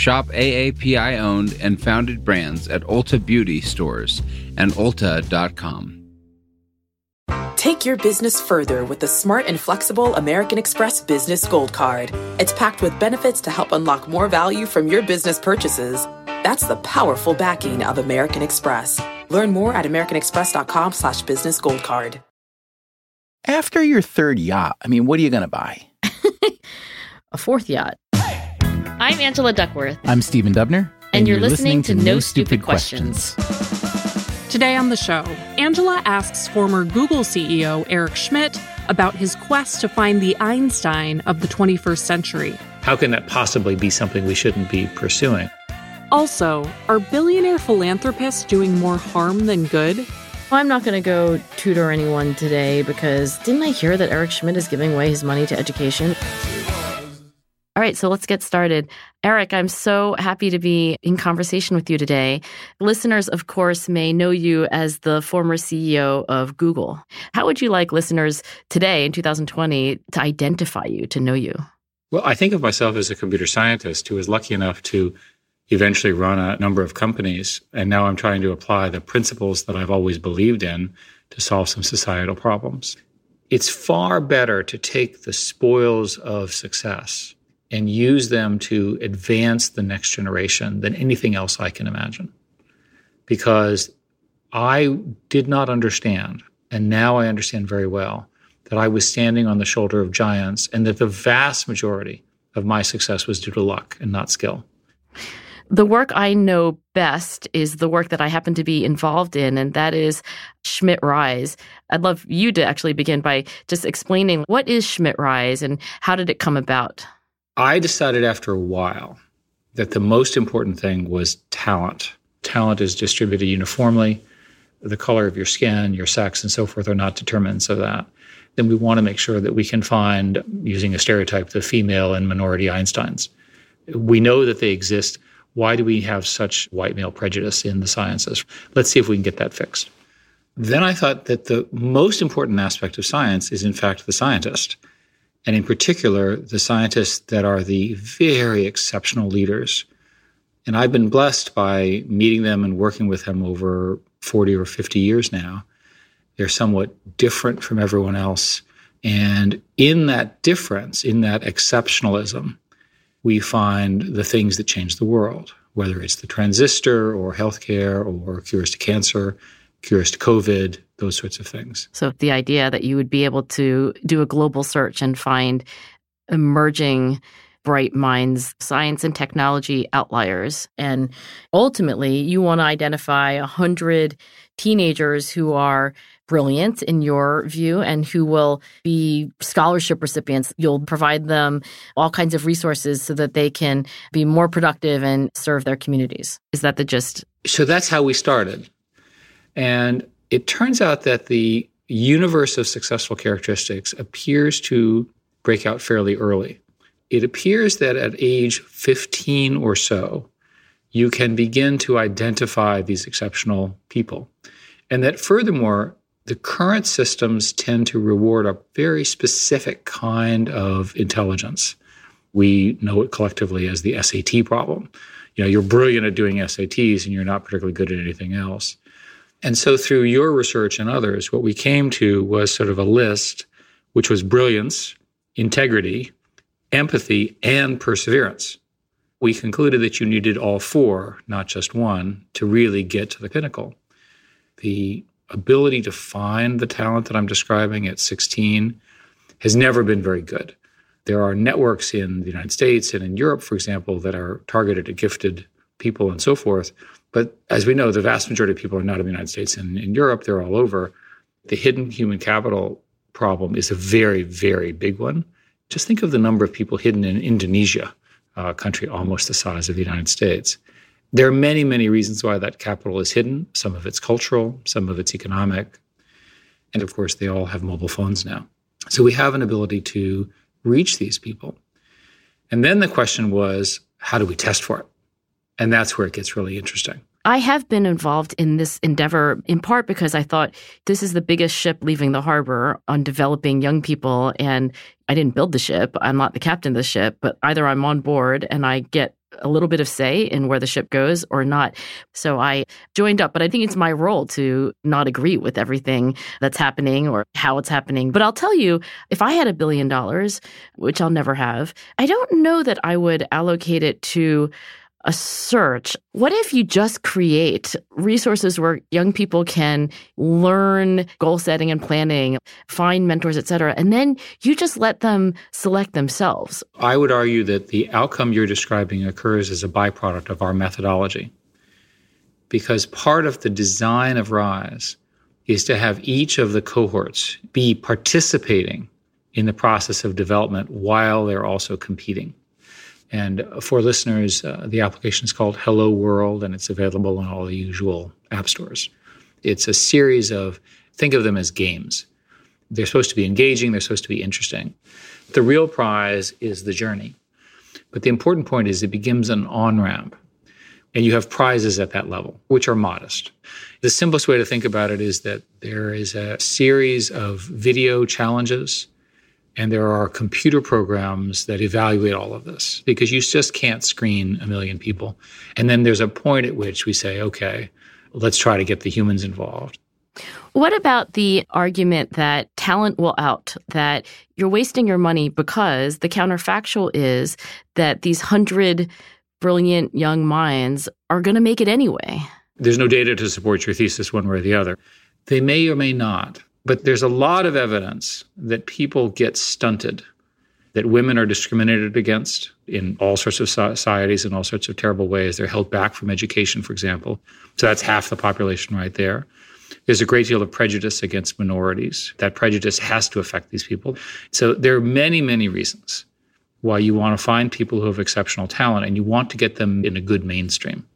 Shop AAPI owned and founded brands at Ulta Beauty stores and Ulta.com. Take your business further with the smart and flexible American Express Business Gold Card. It's packed with benefits to help unlock more value from your business purchases. That's the powerful backing of American Express. Learn more at americanexpress.com slash business gold card. After your third yacht, I mean, what are you going to buy? A fourth yacht. I'm Angela Duckworth. I'm Stephen Dubner. And, you're, listening, to No Stupid Questions. Today on the show, Angela asks former Google CEO Eric Schmidt about his quest to find the Einstein of the 21st century. How can that possibly be something we shouldn't be pursuing? Also, are billionaire philanthropists doing more harm than good? I'm not going to go tutor anyone today because didn't I hear that Eric Schmidt is giving away his money to education? All right, so let's get started. Eric, I'm so happy to be in conversation with you today. Listeners, of course, may know you as the former CEO of Google. How would you like listeners today in 2020 to identify you, to know you? Well, I think of myself as a computer scientist who was lucky enough to eventually run a number of companies. And now I'm trying to apply the principles that I've always believed in to solve some societal problems. It's far better to take the spoils of success and use them to advance the next generation than anything else I can imagine. Because I did not understand, and now I understand very well, that I was standing on the shoulder of giants and that the vast majority of my success was due to luck and not skill. The work I know best is the work that I happen to be involved in, and that is Schmidt Rise. I'd love you to actually begin by just explaining what is Schmidt Rise and how did it come about? I decided after a while that the most important thing was talent. Talent is distributed uniformly. The color of your skin, your sex, and so forth are not determinants of that. Then we want to make sure that we can find, using a stereotype, the female and minority Einsteins. We know that they exist. Why do we have such white male prejudice in the sciences? Let's see if we can get that fixed. Then I thought that the most important aspect of science is, in fact, the scientist and in particular, the scientists that are the very exceptional leaders. And I've been blessed by meeting them and working with them over 40 or 50 years now. They're somewhat different from everyone else. And in that difference, in that exceptionalism, we find the things that change the world, whether it's the transistor or healthcare or cures to cancer, cures to COVID, those sorts of things. So the idea that you would be able to do a global search and find emerging bright minds, science and technology outliers. And ultimately, you want to identify 100 teenagers who are brilliant in your view and who will be scholarship recipients. You'll provide them all kinds of resources so that they can be more productive and serve their communities. Is that the gist? So that's how we started. And it turns out that the universe of successful characteristics appears to break out fairly early. It appears that at age 15 or so, you can begin to identify these exceptional people. And that furthermore, the current systems tend to reward a very specific kind of intelligence. We know it collectively as the SAT problem. You know, you're brilliant at doing SATs and you're not particularly good at anything else. And so through your research and others, what we came to was sort of a list, which was brilliance, integrity, empathy, and perseverance. We concluded that you needed all four, not just one, to really get to the pinnacle. The ability to find the talent that I'm describing at 16 has never been very good. There are networks in the United States and in Europe, for example, that are targeted at gifted people and so forth. But as we know, the vast majority of people are not in the United States and in Europe, they're all over. The hidden human capital problem is a very, very big one. Just think of the number of people hidden in Indonesia, a country almost the size of the United States. There are many, many reasons why that capital is hidden. Some of it's cultural, some of it's economic. And of course, they all have mobile phones now. So we have an ability to reach these people. And then the question was, how do we test for it? And that's where it gets really interesting. I have been involved in this endeavor in part because I thought this is the biggest ship leaving the harbor on developing young people. And I didn't build the ship. I'm not the captain of the ship, but either I'm on board and I get a little bit of say in where the ship goes or not. So I joined up, but I think it's my role to not agree with everything that's happening or how it's happening. But I'll tell you, if I had a billion dollars, which I'll never have, I don't know that I would allocate it to a search. What if you just create resources where young people can learn goal setting and planning, find mentors, etc., and then you just let them select themselves? I would argue that the outcome you're describing occurs as a byproduct of our methodology. Because part of the design of RISE is to have each of the cohorts be participating in the process of development while they're also competing. And for listeners, uh, the application is called Hello World, and it's available on all the usual app stores. It's a series of, think of them as games. They're supposed to be engaging, they're supposed to be interesting. The real prize is the journey. But the important point is it begins an on ramp, and you have prizes at that level, which are modest. The simplest way to think about it is that there is a series of video challenges and there are computer programs that evaluate all of this because you just can't screen a million people. And then there's a point at which we say, okay, let's try to get the humans involved. What about the argument that talent will out, that you're wasting your money because the counterfactual is that these hundred brilliant young minds are going to make it anyway? There's no data to support your thesis one way or the other. They may or may not. But there's a lot of evidence that people get stunted, that women are discriminated against in all sorts of societies in all sorts of terrible ways. They're held back from education, for example. So that's half the population right there. There's a great deal of prejudice against minorities. That prejudice has to affect these people. So there are many, many reasons why you want to find people who have exceptional talent and you want to get them in a good mainstream.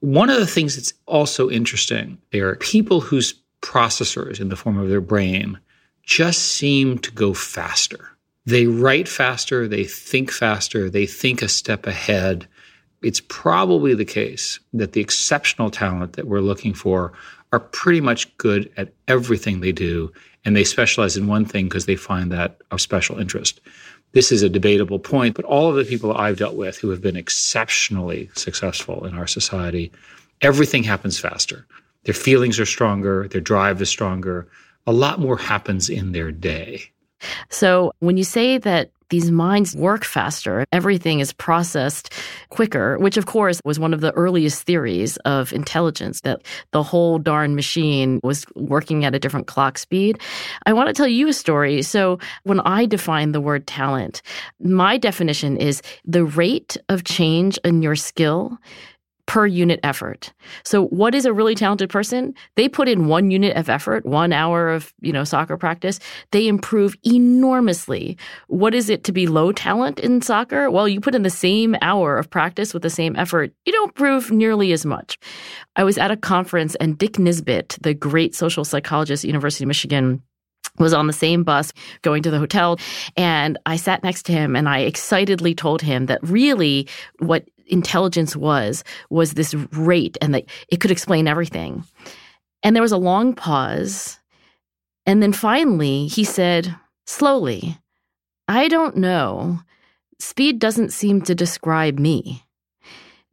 One of the things that's also interesting, there are people whose processors in the form of their brain just seem to go faster. They write faster, they think faster, they think a step ahead. It's probably the case that the exceptional talent that we're looking for are pretty much good at everything they do, and they specialize in one thing because they find that of special interest. This is a debatable point, but all of the people I've dealt with who have been exceptionally successful in our society, everything happens faster. Their feelings are stronger, their drive is stronger. A lot more happens in their day. So when you say that these minds work faster, everything is processed quicker, which of course was one of the earliest theories of intelligence that the whole darn machine was working at a different clock speed. I want to tell you a story. So when I define the word talent, my definition is the rate of change in your skill per unit effort. So what is a really talented person? They put in one unit of effort, one hour of, you know, soccer practice. They improve enormously. What is it to be low talent in soccer? Well, you put in the same hour of practice with the same effort. You don't prove nearly as much. I was at a conference and Dick Nisbett, the great social psychologist at University of Michigan, was on the same bus going to the hotel and I sat next to him and I excitedly told him that really what intelligence was was this rate and that it could explain everything. And there was a long pause. And then finally he said, slowly, I don't know. Speed doesn't seem to describe me.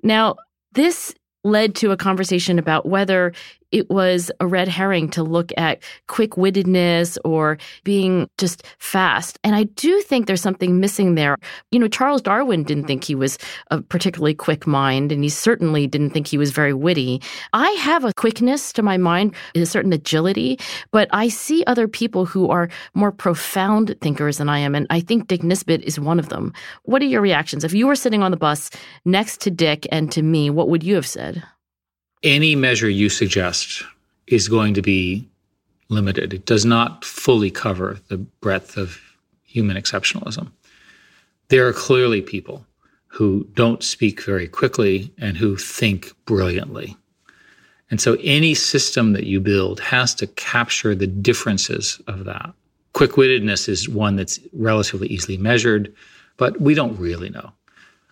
Now, this led to a conversation about whether it was a red herring to look at quick wittedness or being just fast. And I do think there's something missing there. You know, Charles Darwin didn't think he was a particularly quick mind, and he certainly didn't think he was very witty. I have a quickness to my mind, a certain agility, but I see other people who are more profound thinkers than I am. And I think Dick Nisbett is one of them. What are your reactions? If you were sitting on the bus next to Dick and to me, what would you have said? Any measure you suggest is going to be limited. It does not fully cover the breadth of human exceptionalism. There are clearly people who don't speak very quickly and who think brilliantly. And so any system that you build has to capture the differences of that. Quick wittedness is one that's relatively easily measured, but we don't really know.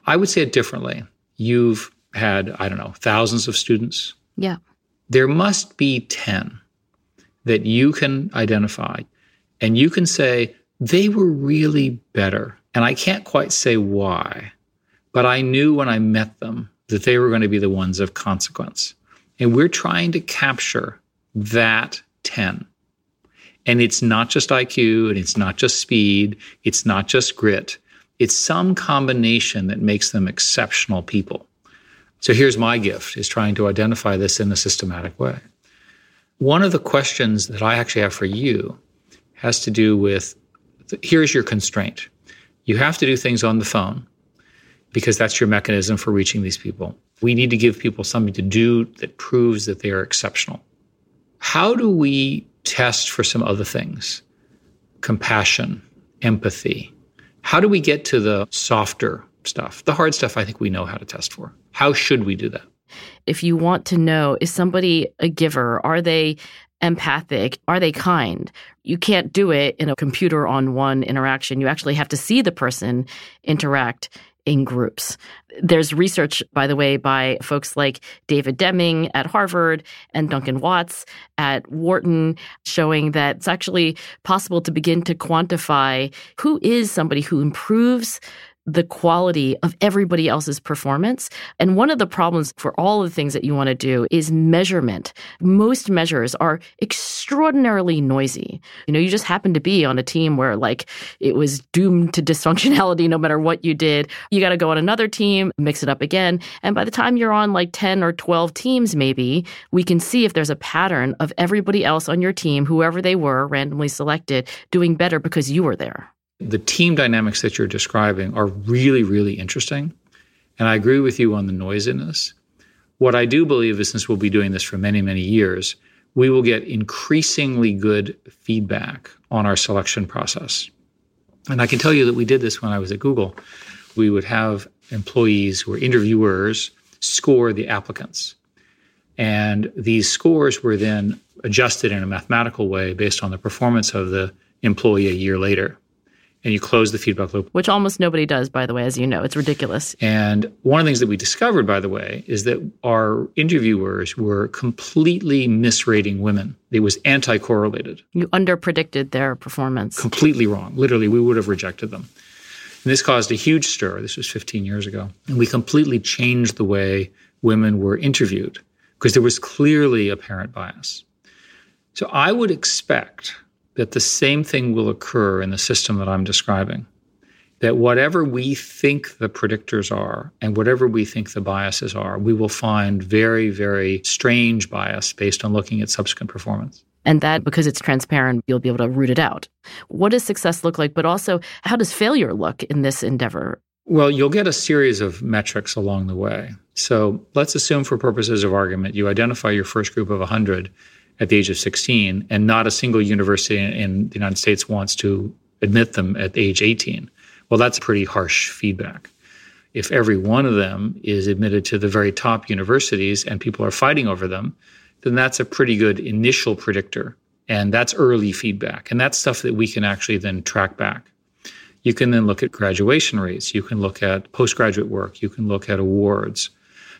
I would say it differently. You've had, I don't know, thousands of students. Yeah. There must be 10 that you can identify and you can say, they were really better. And I can't quite say why, but I knew when I met them that they were going to be the ones of consequence. And we're trying to capture that 10. And it's not just IQ and it's not just speed, it's not just grit. It's some combination that makes them exceptional people. So here's my gift is trying to identify this in a systematic way. One of the questions that I actually have for you has to do with here's your constraint. You have to do things on the phone because that's your mechanism for reaching these people. We need to give people something to do that proves that they are exceptional. How do we test for some other things? Compassion, empathy. How do we get to the softer stuff? The hard stuff, I think we know how to test for. How should we do that? If you want to know, is somebody a giver? Are they empathic? Are they kind? You can't do it in a computer on one interaction. You actually have to see the person interact in groups. There's research, by the way, by folks like David Deming at Harvard and Duncan Watts at Wharton, showing that it's actually possible to begin to quantify who is somebody who improves the quality of everybody else's performance. And one of the problems for all the things that you want to do is measurement. Most measures are extraordinarily noisy. You know, you just happen to be on a team where like it was doomed to dysfunctionality no matter what you did. You got to go on another team, mix it up again. And by the time you're on like 10 or 12 teams, maybe, we can see if there's a pattern of everybody else on your team, whoever they were, randomly selected, doing better because you were there the team dynamics that you're describing are really, really interesting. And I agree with you on the noisiness. What I do believe is since we'll be doing this for many, many years, we will get increasingly good feedback on our selection process. And I can tell you that we did this when I was at Google. We would have employees who were interviewers score the applicants. And these scores were then adjusted in a mathematical way based on the performance of the employee a year later and you close the feedback loop. Which almost nobody does, by the way, as you know. It's ridiculous. And one of the things that we discovered, by the way, is that our interviewers were completely misrating women. It was anti correlated. You underpredicted their performance. Completely wrong. Literally, we would have rejected them. And this caused a huge stir. This was 15 years ago. And we completely changed the way women were interviewed because there was clearly apparent bias. So I would expect that the same thing will occur in the system that I'm describing. That whatever we think the predictors are and whatever we think the biases are, we will find very, very strange bias based on looking at subsequent performance. And that, because it's transparent, you'll be able to root it out. What does success look like? But also, how does failure look in this endeavor? Well, you'll get a series of metrics along the way. So let's assume, for purposes of argument, you identify your first group of 100 at the age of 16, and not a single university in the United States wants to admit them at age 18. Well, that's pretty harsh feedback. If every one of them is admitted to the very top universities and people are fighting over them, then that's a pretty good initial predictor. And that's early feedback. And that's stuff that we can actually then track back. You can then look at graduation rates. You can look at postgraduate work. You can look at awards.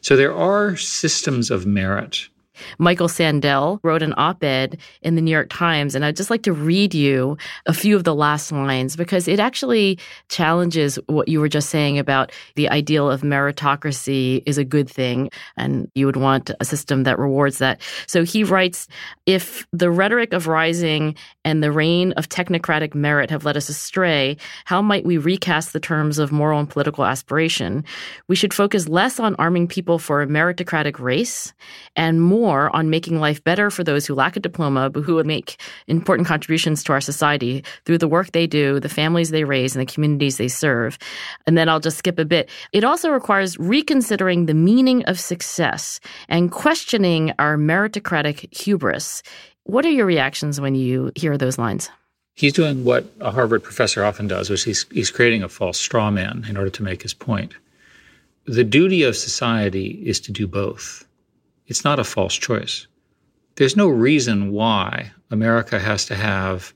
So there are systems of merit Michael Sandel wrote an op ed in the New York Times, and I'd just like to read you a few of the last lines because it actually challenges what you were just saying about the ideal of meritocracy is a good thing, and you would want a system that rewards that. So he writes If the rhetoric of rising and the reign of technocratic merit have led us astray, how might we recast the terms of moral and political aspiration? We should focus less on arming people for a meritocratic race and more more on making life better for those who lack a diploma but who would make important contributions to our society through the work they do, the families they raise, and the communities they serve. And then I'll just skip a bit. It also requires reconsidering the meaning of success and questioning our meritocratic hubris. What are your reactions when you hear those lines? He's doing what a Harvard professor often does, which he's, he's creating a false straw man in order to make his point. the duty of society is to do both. It's not a false choice. There's no reason why America has to have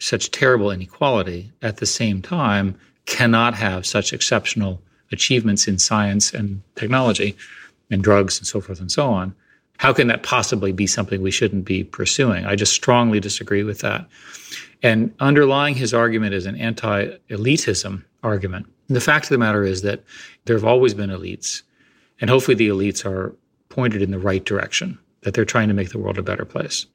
such terrible inequality at the same time cannot have such exceptional achievements in science and technology and drugs and so forth and so on. How can that possibly be something we shouldn't be pursuing? I just strongly disagree with that. And underlying his argument is an anti elitism argument. The fact of the matter is that there have always been elites, and hopefully the elites are pointed in the right direction that they're trying to make the world a better place.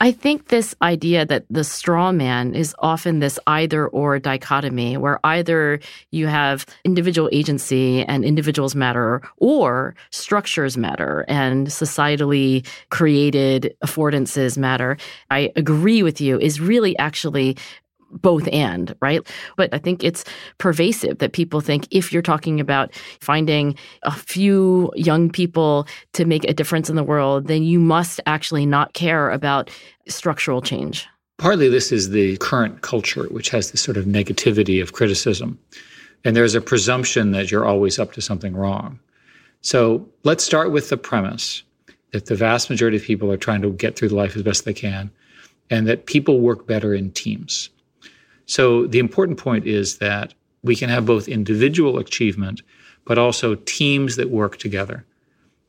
I think this idea that the straw man is often this either or dichotomy, where either you have individual agency and individuals matter, or structures matter and societally created affordances matter. I agree with you, is really actually both and, right? But I think it's pervasive that people think if you're talking about finding a few young people to make a difference in the world, then you must actually not care about structural change. Partly this is the current culture, which has this sort of negativity of criticism. And there's a presumption that you're always up to something wrong. So let's start with the premise that the vast majority of people are trying to get through life as best they can and that people work better in teams. So the important point is that we can have both individual achievement, but also teams that work together.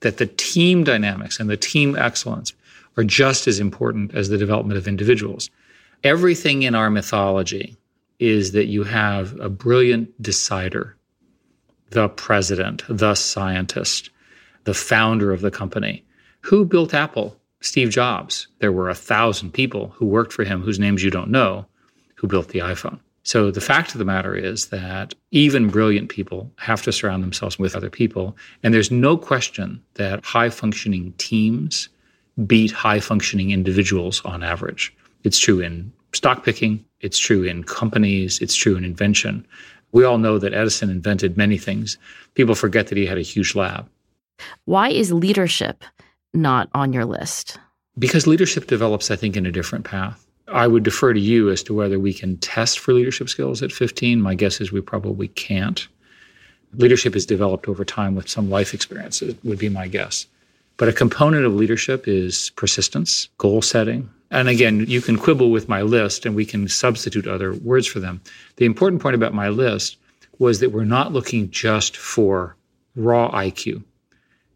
That the team dynamics and the team excellence are just as important as the development of individuals. Everything in our mythology is that you have a brilliant decider, the president, the scientist, the founder of the company. Who built Apple? Steve Jobs. There were a thousand people who worked for him whose names you don't know who built the iPhone. So the fact of the matter is that even brilliant people have to surround themselves with other people. And there's no question that high functioning teams beat high functioning individuals on average. It's true in stock picking, it's true in companies, it's true in invention. We all know that Edison invented many things. People forget that he had a huge lab. Why is leadership not on your list? Because leadership develops, I think, in a different path. I would defer to you as to whether we can test for leadership skills at 15. My guess is we probably can't. Leadership is developed over time with some life experiences, would be my guess. But a component of leadership is persistence, goal setting. And again, you can quibble with my list and we can substitute other words for them. The important point about my list was that we're not looking just for raw IQ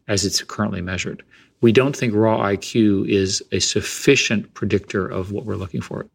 as it's currently measured we don't think raw IQ is a sufficient predictor of what we're looking for.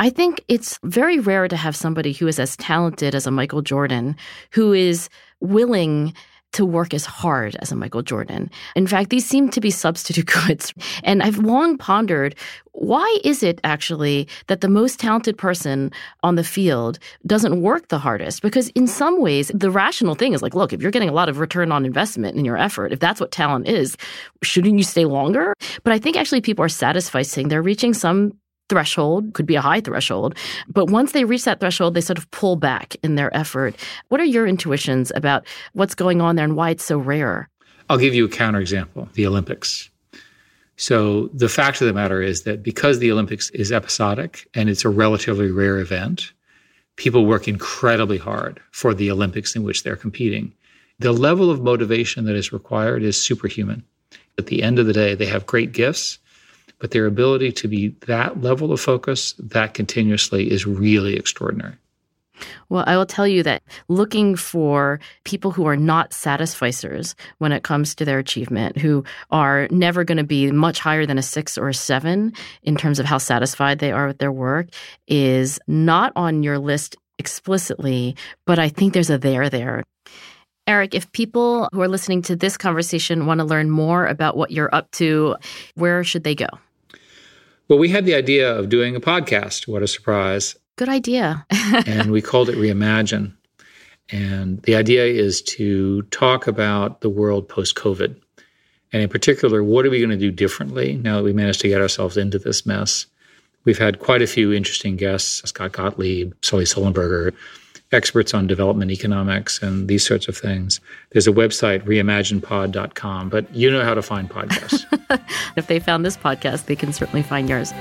I think it's very rare to have somebody who is as talented as a Michael Jordan who is willing to work as hard as a Michael Jordan. In fact, these seem to be substitute goods. And I've long pondered why is it actually that the most talented person on the field doesn't work the hardest? Because in some ways, the rational thing is like, look, if you're getting a lot of return on investment in your effort, if that's what talent is, shouldn't you stay longer? But I think actually people are satisfied saying they're reaching some threshold, could be a high threshold. But once they reach that threshold, they sort of pull back in their effort. What are your intuitions about what's going on there and why it's so rare? I'll give you a counterexample the Olympics. So the fact of the matter is that because the Olympics is episodic and it's a relatively rare event, people work incredibly hard for the Olympics in which they're competing. The level of motivation that is required is superhuman. At the end of the day, they have great gifts but their ability to be that level of focus, that continuously, is really extraordinary. Well, I will tell you that looking for people who are not satisficers when it comes to their achievement, who are never going to be much higher than a six or a seven in terms of how satisfied they are with their work, is not on your list explicitly, but I think there's a there there. Eric, if people who are listening to this conversation want to learn more about what you're up to, where should they go? Well, we had the idea of doing a podcast. What a surprise. Good idea. and we called it Reimagine. And the idea is to talk about the world post COVID. And in particular, what are we going to do differently now that we managed to get ourselves into this mess? We've had quite a few interesting guests Scott Gottlieb, Sully Sullenberger, experts on development economics and these sorts of things. There's a website, reimaginepod.com, but you know how to find podcasts. if they found this podcast, they can certainly find yours.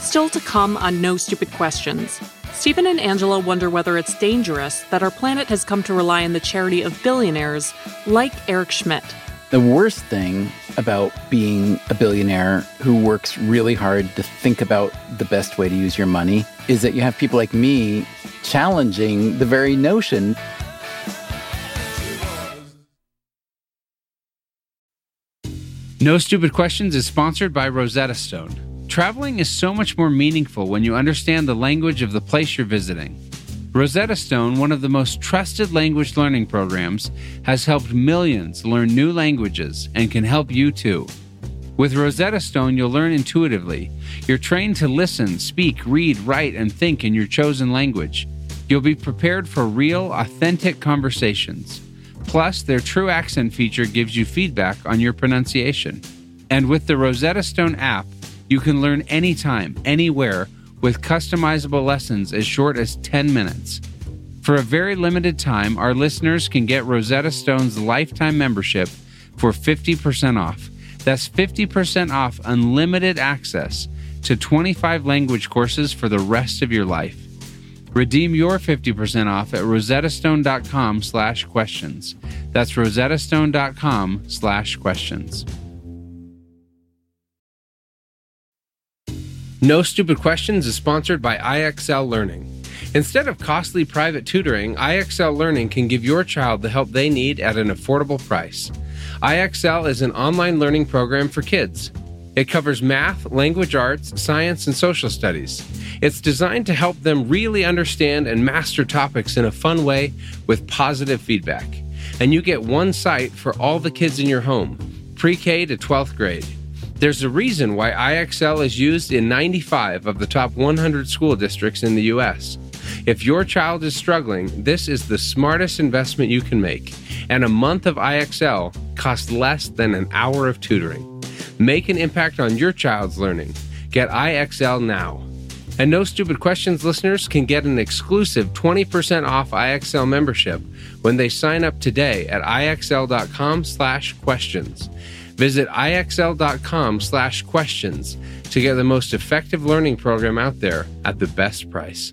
Still to come on No Stupid Questions. Stephen and Angela wonder whether it's dangerous that our planet has come to rely on the charity of billionaires like Eric Schmidt. The worst thing about being a billionaire who works really hard to think about the best way to use your money is that you have people like me challenging the very notion. No Stupid Questions is sponsored by Rosetta Stone. Traveling is so much more meaningful when you understand the language of the place you're visiting. Rosetta Stone, one of the most trusted language learning programs, has helped millions learn new languages and can help you too. With Rosetta Stone, you'll learn intuitively. You're trained to listen, speak, read, write, and think in your chosen language. You'll be prepared for real, authentic conversations. Plus, their true accent feature gives you feedback on your pronunciation. And with the Rosetta Stone app, you can learn anytime, anywhere, with customizable lessons as short as 10 minutes. For a very limited time, our listeners can get Rosetta Stone's lifetime membership for 50% off. That's 50% off unlimited access to 25 language courses for the rest of your life. Redeem your 50% off at rosettastone.com slash questions. That's rosettastone.com slash questions. No Stupid Questions is sponsored by IXL Learning. Instead of costly private tutoring, IXL Learning can give your child the help they need at an affordable price. IXL is an online learning program for kids. It covers math, language arts, science, and social studies. It's designed to help them really understand and master topics in a fun way with positive feedback. And you get one site for all the kids in your home, pre K to 12th grade. There's a reason why IXL is used in 95 of the top 100 school districts in the U.S. If your child is struggling, this is the smartest investment you can make, and a month of IXL costs less than an hour of tutoring. Make an impact on your child's learning. Get IXL now. And No Stupid Questions listeners can get an exclusive 20% off IXL membership when they sign up today at IXL.com slash questions. Visit ixl.com slash questions to get the most effective learning program out there at the best price.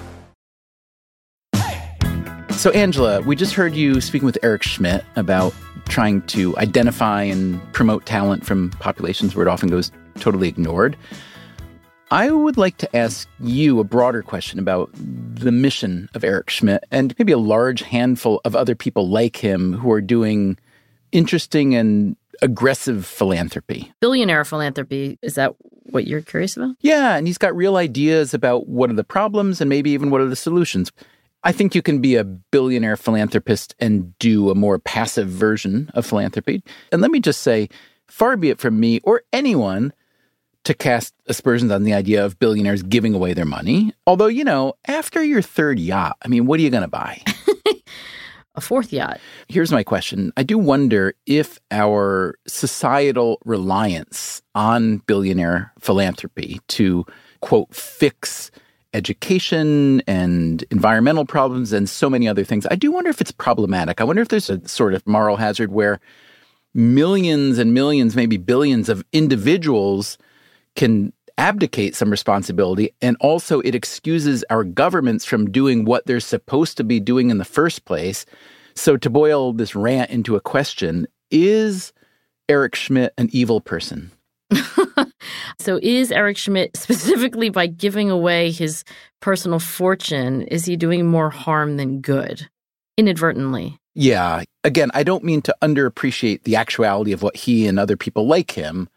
So, Angela, we just heard you speaking with Eric Schmidt about trying to identify and promote talent from populations where it often goes totally ignored. I would like to ask you a broader question about the mission of Eric Schmidt and maybe a large handful of other people like him who are doing interesting and aggressive philanthropy. Billionaire philanthropy, is that what you're curious about? Yeah, and he's got real ideas about what are the problems and maybe even what are the solutions. I think you can be a billionaire philanthropist and do a more passive version of philanthropy. And let me just say, far be it from me or anyone to cast aspersions on the idea of billionaires giving away their money. Although, you know, after your third yacht, I mean, what are you going to buy? a fourth yacht. Here's my question I do wonder if our societal reliance on billionaire philanthropy to, quote, fix education and environmental problems and so many other things. I do wonder if it's problematic. I wonder if there's a sort of moral hazard where millions and millions, maybe billions of individuals can abdicate some responsibility. And also, it excuses our governments from doing what they're supposed to be doing in the first place. So, to boil this rant into a question, is Eric Schmidt an evil person? so, is Eric Schmidt specifically by giving away his personal fortune, is he doing more harm than good inadvertently? Yeah. Again, I don't mean to underappreciate the actuality of what he and other people like him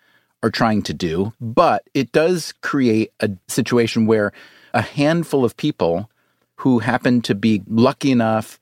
are trying to do, but it does create a situation where a handful of people who happen to be lucky enough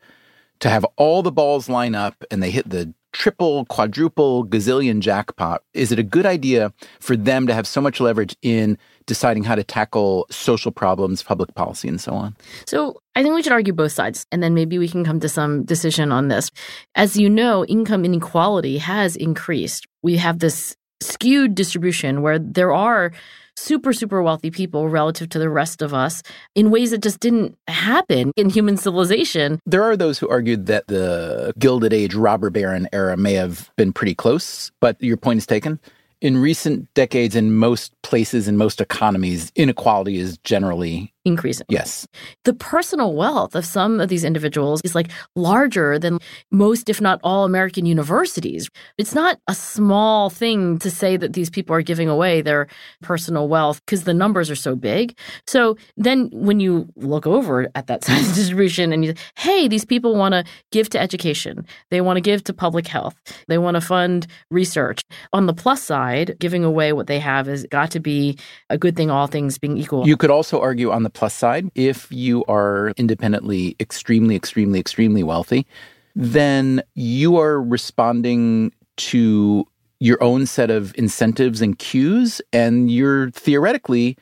to have all the balls line up and they hit the triple, quadruple, gazillion jackpot, is it a good idea for them to have so much leverage in deciding how to tackle social problems, public policy, and so on? So I think we should argue both sides, and then maybe we can come to some decision on this. As you know, income inequality has increased. We have this skewed distribution where there are super, super wealthy people relative to the rest of us in ways that just didn't happen in human civilization. There are those who argued that the Gilded Age robber baron era may have been pretty close, but your point is taken. In recent decades, in most places, in most economies, inequality is generally increasing. Yes. The personal wealth of some of these individuals is like larger than most, if not all, American universities. It's not a small thing to say that these people are giving away their personal wealth because the numbers are so big. So then when you look over at that size distribution and you, hey, these people want to give to education, they want to give to public health, they want to fund research. On the plus side, giving away what they have has got to be a good thing, all things being equal. You could also argue on the plus side, if you are independently extremely, extremely, extremely wealthy, then you are responding to your own set of incentives and cues, and you're theoretically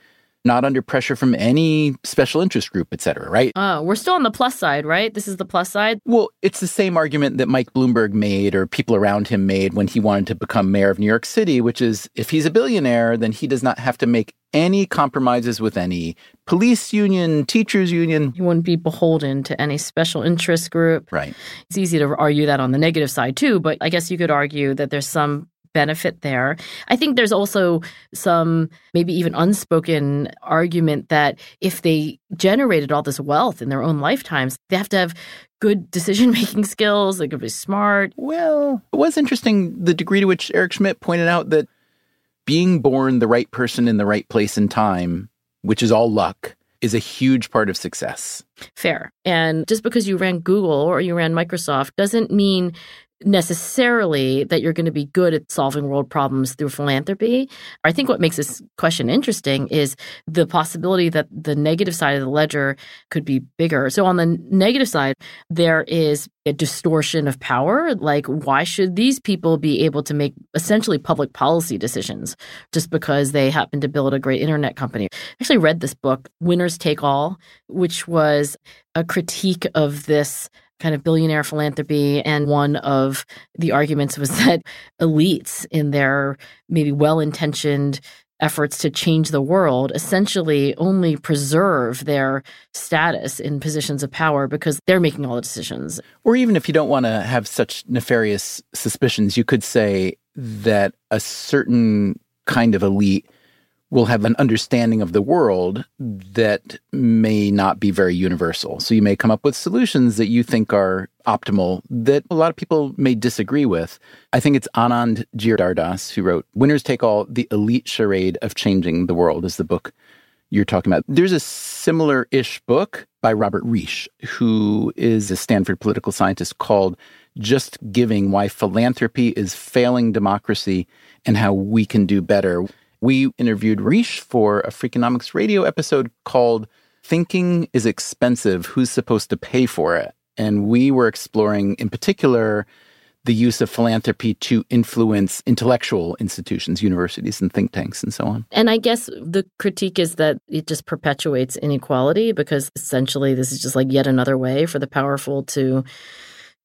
not under pressure from any special interest group, et cetera, right? Oh, we're still on the plus side, right? This is the plus side? Well, it's the same argument that Mike Bloomberg made or people around him made when he wanted to become mayor of New York City, which is if he's a billionaire, then he does not have to make any compromises with any police union, teachers union. He wouldn't be beholden to any special interest group. Right. It's easy to argue that on the negative side too, but I guess you could argue that there's some benefit there. I think there's also some maybe even unspoken argument that if they generated all this wealth in their own lifetimes, they have to have good decision making skills, they could be smart. Well, it was interesting the degree to which Eric Schmidt pointed out that being born the right person in the right place and time, which is all luck, is a huge part of success. Fair. And just because you ran Google or you ran Microsoft doesn't mean necessarily that you're going to be good at solving world problems through philanthropy. I think what makes this question interesting is the possibility that the negative side of the ledger could be bigger. So, on the negative side, there is a distortion of power. Like, why should these people be able to make essentially public policy decisions just because they happen to build a great internet company? I actually read this book, Winners Take All, which was a critique of this kind of billionaire philanthropy. And one of the arguments was that elites, in their maybe well intentioned efforts to change the world, essentially only preserve their status in positions of power because they're making all the decisions. Or even if you don't want to have such nefarious suspicions, you could say that a certain kind of elite will have an understanding of the world that may not be very universal. So you may come up with solutions that you think are optimal that a lot of people may disagree with. I think it's Anand Giridharadas who wrote Winners Take All, The Elite Charade of Changing the World is the book you're talking about. There's a similar ish book by Robert Reich, who is a Stanford political scientist called Just Giving Why Philanthropy is Failing Democracy and How We Can Do Better. We interviewed Reich for a Freakonomics radio episode called Thinking is Expensive Who's Supposed to Pay for It? And we were exploring, in particular, the use of philanthropy to influence intellectual institutions, universities, and think tanks, and so on. And I guess the critique is that it just perpetuates inequality because essentially this is just like yet another way for the powerful to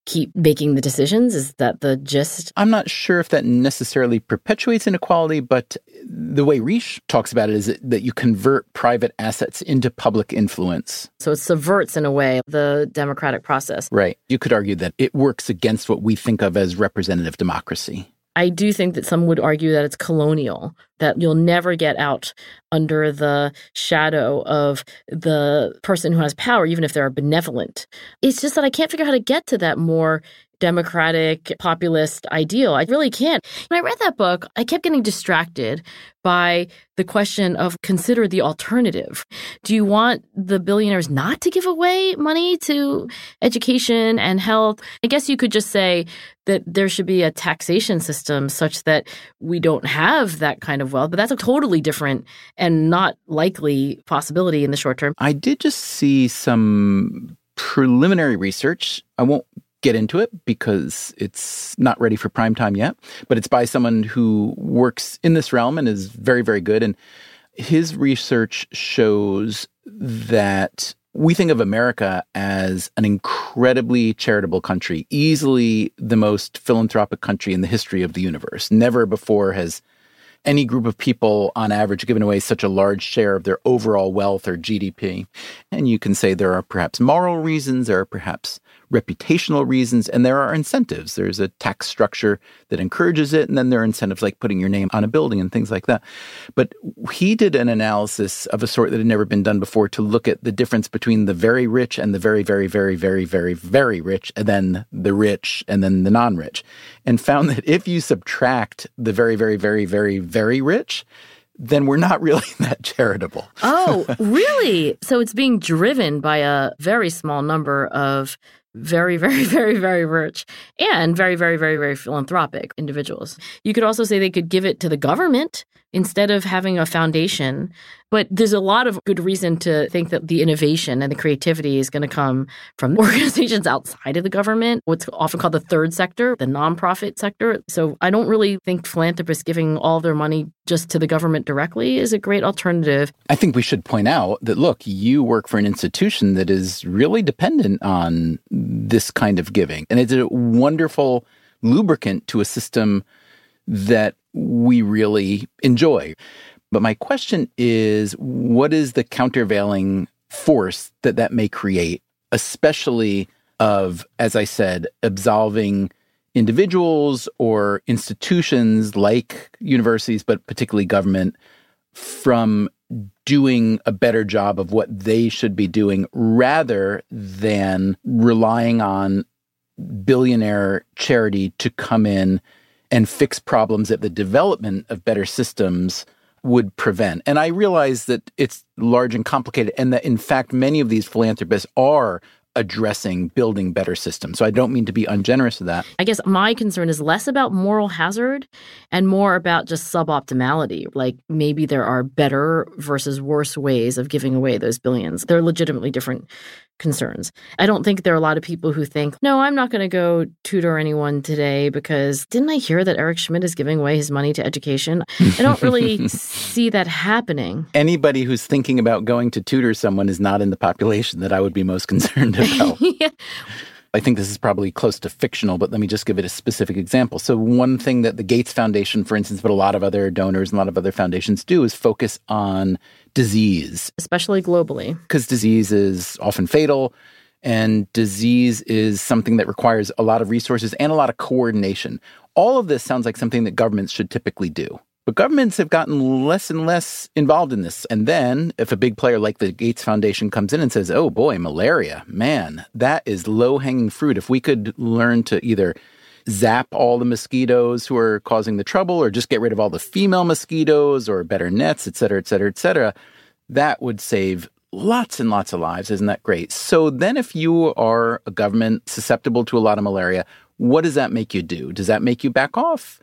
keep making the decisions? Is that the gist? I'm not sure if that necessarily perpetuates inequality, but the way Reich talks about it is that you convert private assets into public influence. So it subverts, in a way, the democratic process. Right. You could argue that it works against what we think of as representative democracy. I do think that some would argue that it's colonial, that you'll never get out under the shadow of the person who has power, even if they're benevolent. It's just that I can't figure out how to get to that more democratic populist ideal. I really can't. When I read that book, I kept getting distracted by the question of consider the alternative. Do you want the billionaires not to give away money to education and health? I guess you could just say that there should be a taxation system such that we don't have that kind of wealth, but that's a totally different and not likely possibility in the short term. I did just see some preliminary research. I won't get into it because it's not ready for prime time yet, but it's by someone who works in this realm and is very, very good. And his research shows that we think of America as an incredibly charitable country, easily the most philanthropic country in the history of the universe. Never before has any group of people on average given away such a large share of their overall wealth or GDP. And you can say there are perhaps moral reasons, there are perhaps reputational reasons, and there are incentives. There's a tax structure that encourages it, and then there are incentives like putting your name on a building and things like that. But he did an analysis of a sort that had never been done before to look at the difference between the very rich and the very, very, very, very, very, very rich, and then the rich and then the non rich, and found that if you subtract the very, very, very, very, very rich, then we're not really that charitable. oh, really? So it's being driven by a very small number of very, very, very, very rich and very, very, very, very philanthropic individuals. You could also say they could give it to the government instead of having a foundation. But there's a lot of good reason to think that the innovation and the creativity is going to come from organizations outside of the government, what's often called the third sector, the nonprofit sector. So I don't really think philanthropists giving all their money just to the government directly is a great alternative. I think we should point out that look, you work for an institution that is really dependent on this kind of giving. And it's a wonderful lubricant to a system that we really enjoy. But my question is what is the countervailing force that that may create, especially of, as I said, absolving individuals or institutions like universities, but particularly government, from doing a better job of what they should be doing rather than relying on billionaire charity to come in and fix problems that the development of better systems would prevent. And I realize that it's large and complicated, and that in fact, many of these philanthropists are addressing building better systems. So I don't mean to be ungenerous to that. I guess my concern is less about moral hazard and more about just suboptimality. Like maybe there are better versus worse ways of giving away those billions. They're legitimately different concerns. I don't think there are a lot of people who think, no, I'm not going to go tutor anyone today because didn't I hear that Eric Schmidt is giving away his money to education? I don't really see that happening. Anybody who's thinking about going to tutor someone is not in the population that I would be most concerned about. yeah. I think this is probably close to fictional, but let me just give it a specific example. So, one thing that the Gates Foundation, for instance, but a lot of other donors and a lot of other foundations do is focus on disease, especially globally. Because disease is often fatal, and disease is something that requires a lot of resources and a lot of coordination. All of this sounds like something that governments should typically do. But governments have gotten less and less involved in this. And then, if a big player like the Gates Foundation comes in and says, oh boy, malaria, man, that is low hanging fruit. If we could learn to either zap all the mosquitoes who are causing the trouble or just get rid of all the female mosquitoes or better nets, et cetera, et cetera, et cetera, that would save lots and lots of lives. Isn't that great? So then, if you are a government susceptible to a lot of malaria, what does that make you do? Does that make you back off?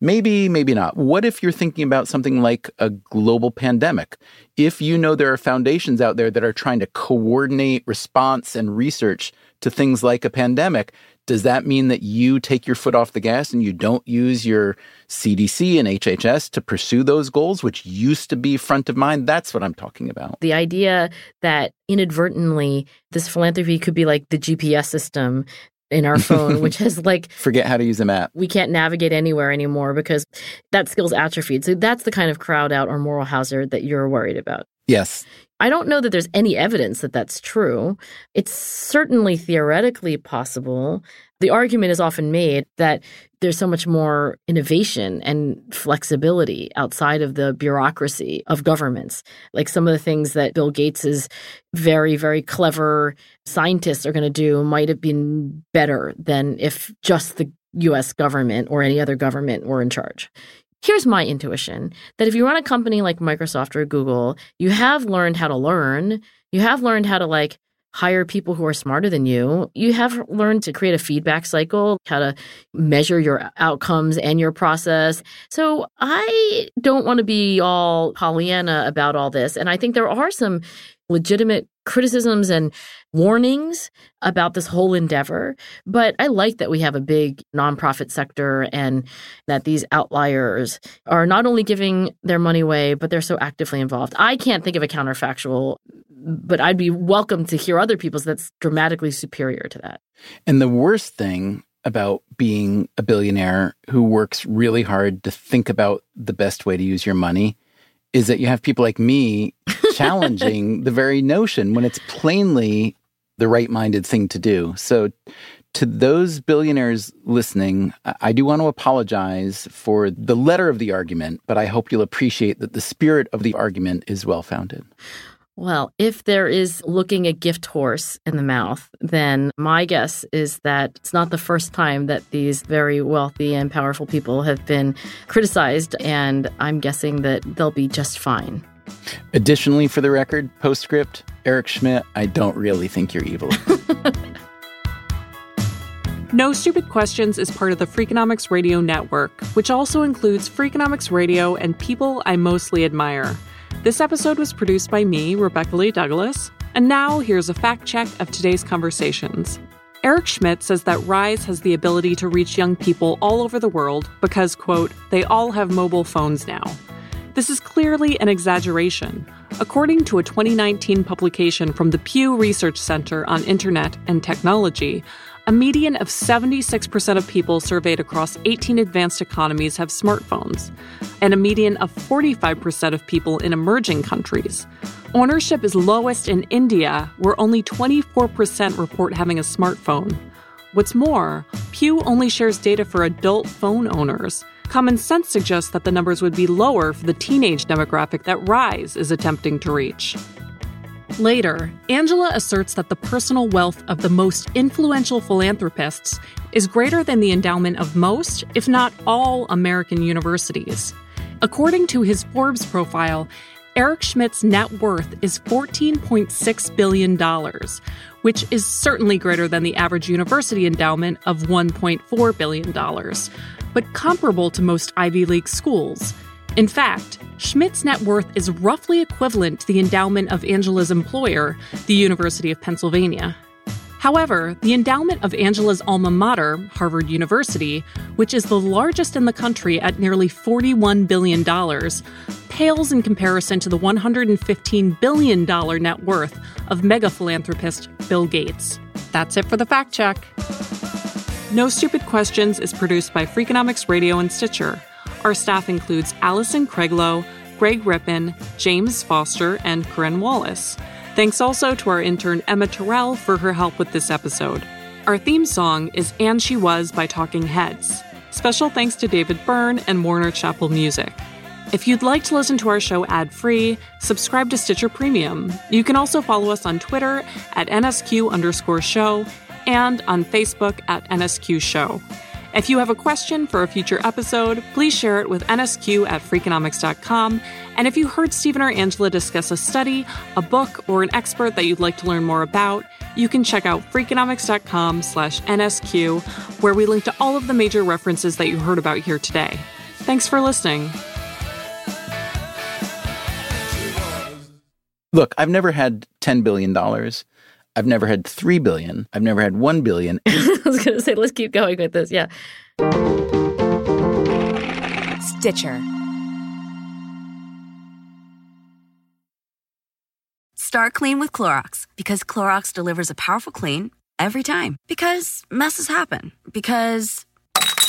Maybe, maybe not. What if you're thinking about something like a global pandemic? If you know there are foundations out there that are trying to coordinate response and research to things like a pandemic, does that mean that you take your foot off the gas and you don't use your CDC and HHS to pursue those goals, which used to be front of mind? That's what I'm talking about. The idea that inadvertently this philanthropy could be like the GPS system in our phone, which has like forget how to use a map. We can't navigate anywhere anymore because that skill's atrophied. So that's the kind of crowd out or moral hazard that you're worried about. Yes. I don't know that there's any evidence that that's true. It's certainly theoretically possible. The argument is often made that there's so much more innovation and flexibility outside of the bureaucracy of governments. Like some of the things that Bill Gates's very, very clever scientists are going to do might have been better than if just the US government or any other government were in charge. Here's my intuition that if you run a company like Microsoft or Google, you have learned how to learn. You have learned how to like hire people who are smarter than you. You have learned to create a feedback cycle, how to measure your outcomes and your process. So I don't want to be all Pollyanna about all this. And I think there are some legitimate criticisms and warnings about this whole endeavor. But I like that we have a big nonprofit sector and that these outliers are not only giving their money away, but they're so actively involved. I can't think of a counterfactual, but I'd be welcome to hear other people's that's dramatically superior to that. And the worst thing about being a billionaire who works really hard to think about the best way to use your money is that you have people like me challenging the very notion when it's plainly the right minded thing to do. So, to those billionaires listening, I do want to apologize for the letter of the argument, but I hope you'll appreciate that the spirit of the argument is well founded. Well, if there is looking a gift horse in the mouth, then my guess is that it's not the first time that these very wealthy and powerful people have been criticized, and I'm guessing that they'll be just fine. Additionally, for the record, postscript, Eric Schmidt, I don't really think you're evil. No Stupid Questions is part of the Freakonomics Radio Network, which also includes Freakonomics Radio and People I Mostly Admire. This episode was produced by me, Rebecca Lee Douglas. And now here's a fact check of today's conversations. Eric Schmidt says that Rise has the ability to reach young people all over the world because, quote, they all have mobile phones now. This is clearly an exaggeration. According to a 2019 publication from the Pew Research Center on Internet and Technology, a median of 76% of people surveyed across 18 advanced economies have smartphones, and a median of 45% of people in emerging countries. Ownership is lowest in India, where only 24% report having a smartphone. What's more, Pew only shares data for adult phone owners. Common sense suggests that the numbers would be lower for the teenage demographic that Rise is attempting to reach. Later, Angela asserts that the personal wealth of the most influential philanthropists is greater than the endowment of most, if not all, American universities. According to his Forbes profile, Eric Schmidt's net worth is $14.6 billion, which is certainly greater than the average university endowment of $1.4 billion, but comparable to most Ivy League schools. In fact, Schmidt's net worth is roughly equivalent to the endowment of Angela's employer, the University of Pennsylvania. However, the endowment of Angela's alma mater, Harvard University, which is the largest in the country at nearly $41 billion, pales in comparison to the $115 billion net worth of mega philanthropist Bill Gates. That's it for the fact check. No Stupid Questions is produced by Freakonomics Radio and Stitcher. Our staff includes Allison Craiglow, Greg Rippin, James Foster, and Corinne Wallace. Thanks also to our intern Emma Terrell for her help with this episode. Our theme song is And She Was by Talking Heads. Special thanks to David Byrne and Warner Chappell Music. If you'd like to listen to our show ad free, subscribe to Stitcher Premium. You can also follow us on Twitter at NSQ underscore show and on Facebook at NSQ show. If you have a question for a future episode, please share it with nsq at freakonomics.com. And if you heard Stephen or Angela discuss a study, a book, or an expert that you'd like to learn more about, you can check out freakonomics.com slash nsq, where we link to all of the major references that you heard about here today. Thanks for listening. Look, I've never had $10 billion. I've never had 3 billion. I've never had 1 billion. I was going to say, let's keep going with this. Yeah. Stitcher. Start clean with Clorox because Clorox delivers a powerful clean every time. Because messes happen. Because.